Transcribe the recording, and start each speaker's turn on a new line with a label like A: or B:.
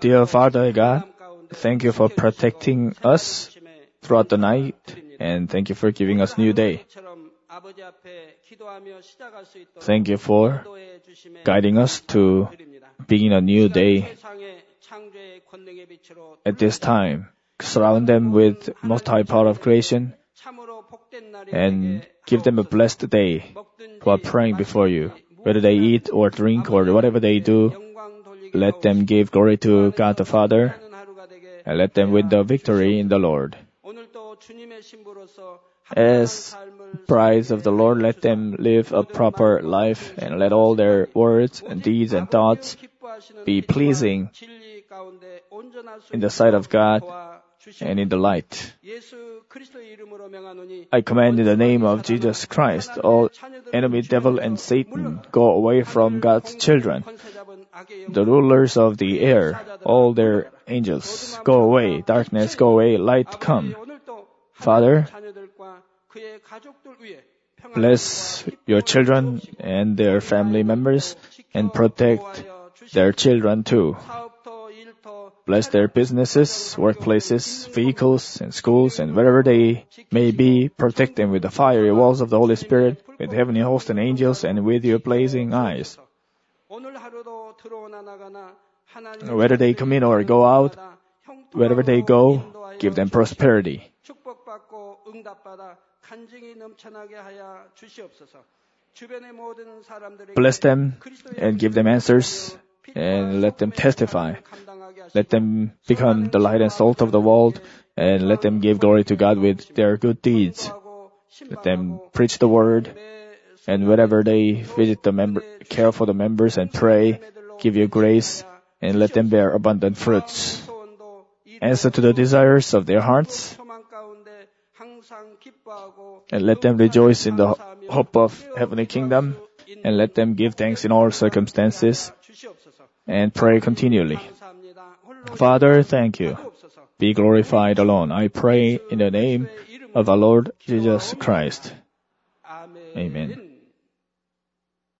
A: Dear Father God, thank you for protecting us throughout the night, and thank you for giving us new day. Thank you for guiding us to begin a new day. At this time, surround them with most high power of creation and give them a blessed day while praying before you. Whether they eat or drink or whatever they do, let them give glory to God the Father and let them win the victory in the Lord. As brides of the Lord, let them live a proper life and let all their words and deeds and thoughts be pleasing in the sight of God and in the light. I command in the name of Jesus Christ, all enemy devil and Satan go away from God's children. The rulers of the air, all their angels, go away. Darkness, go away. Light, come. Father, bless your children and their family members and protect their children too. Bless their businesses, workplaces, vehicles, and schools, and wherever they may be, protect them with the fiery walls of the Holy Spirit, with heavenly hosts and angels, and with your blazing eyes. Whether they come in or go out, wherever they go, give them prosperity. Bless them and give them answers and let them testify. Let them become the light and salt of the world and let them give glory to God with their good deeds. Let them preach the word and wherever they visit the member, care for the members and pray, give you grace and let them bear abundant fruits. Answer to the desires of their hearts and let them rejoice in the hope of heavenly kingdom and let them give thanks in all circumstances and pray continually. Father, thank you. Be glorified alone. I pray in the name of our Lord Jesus Christ. Amen.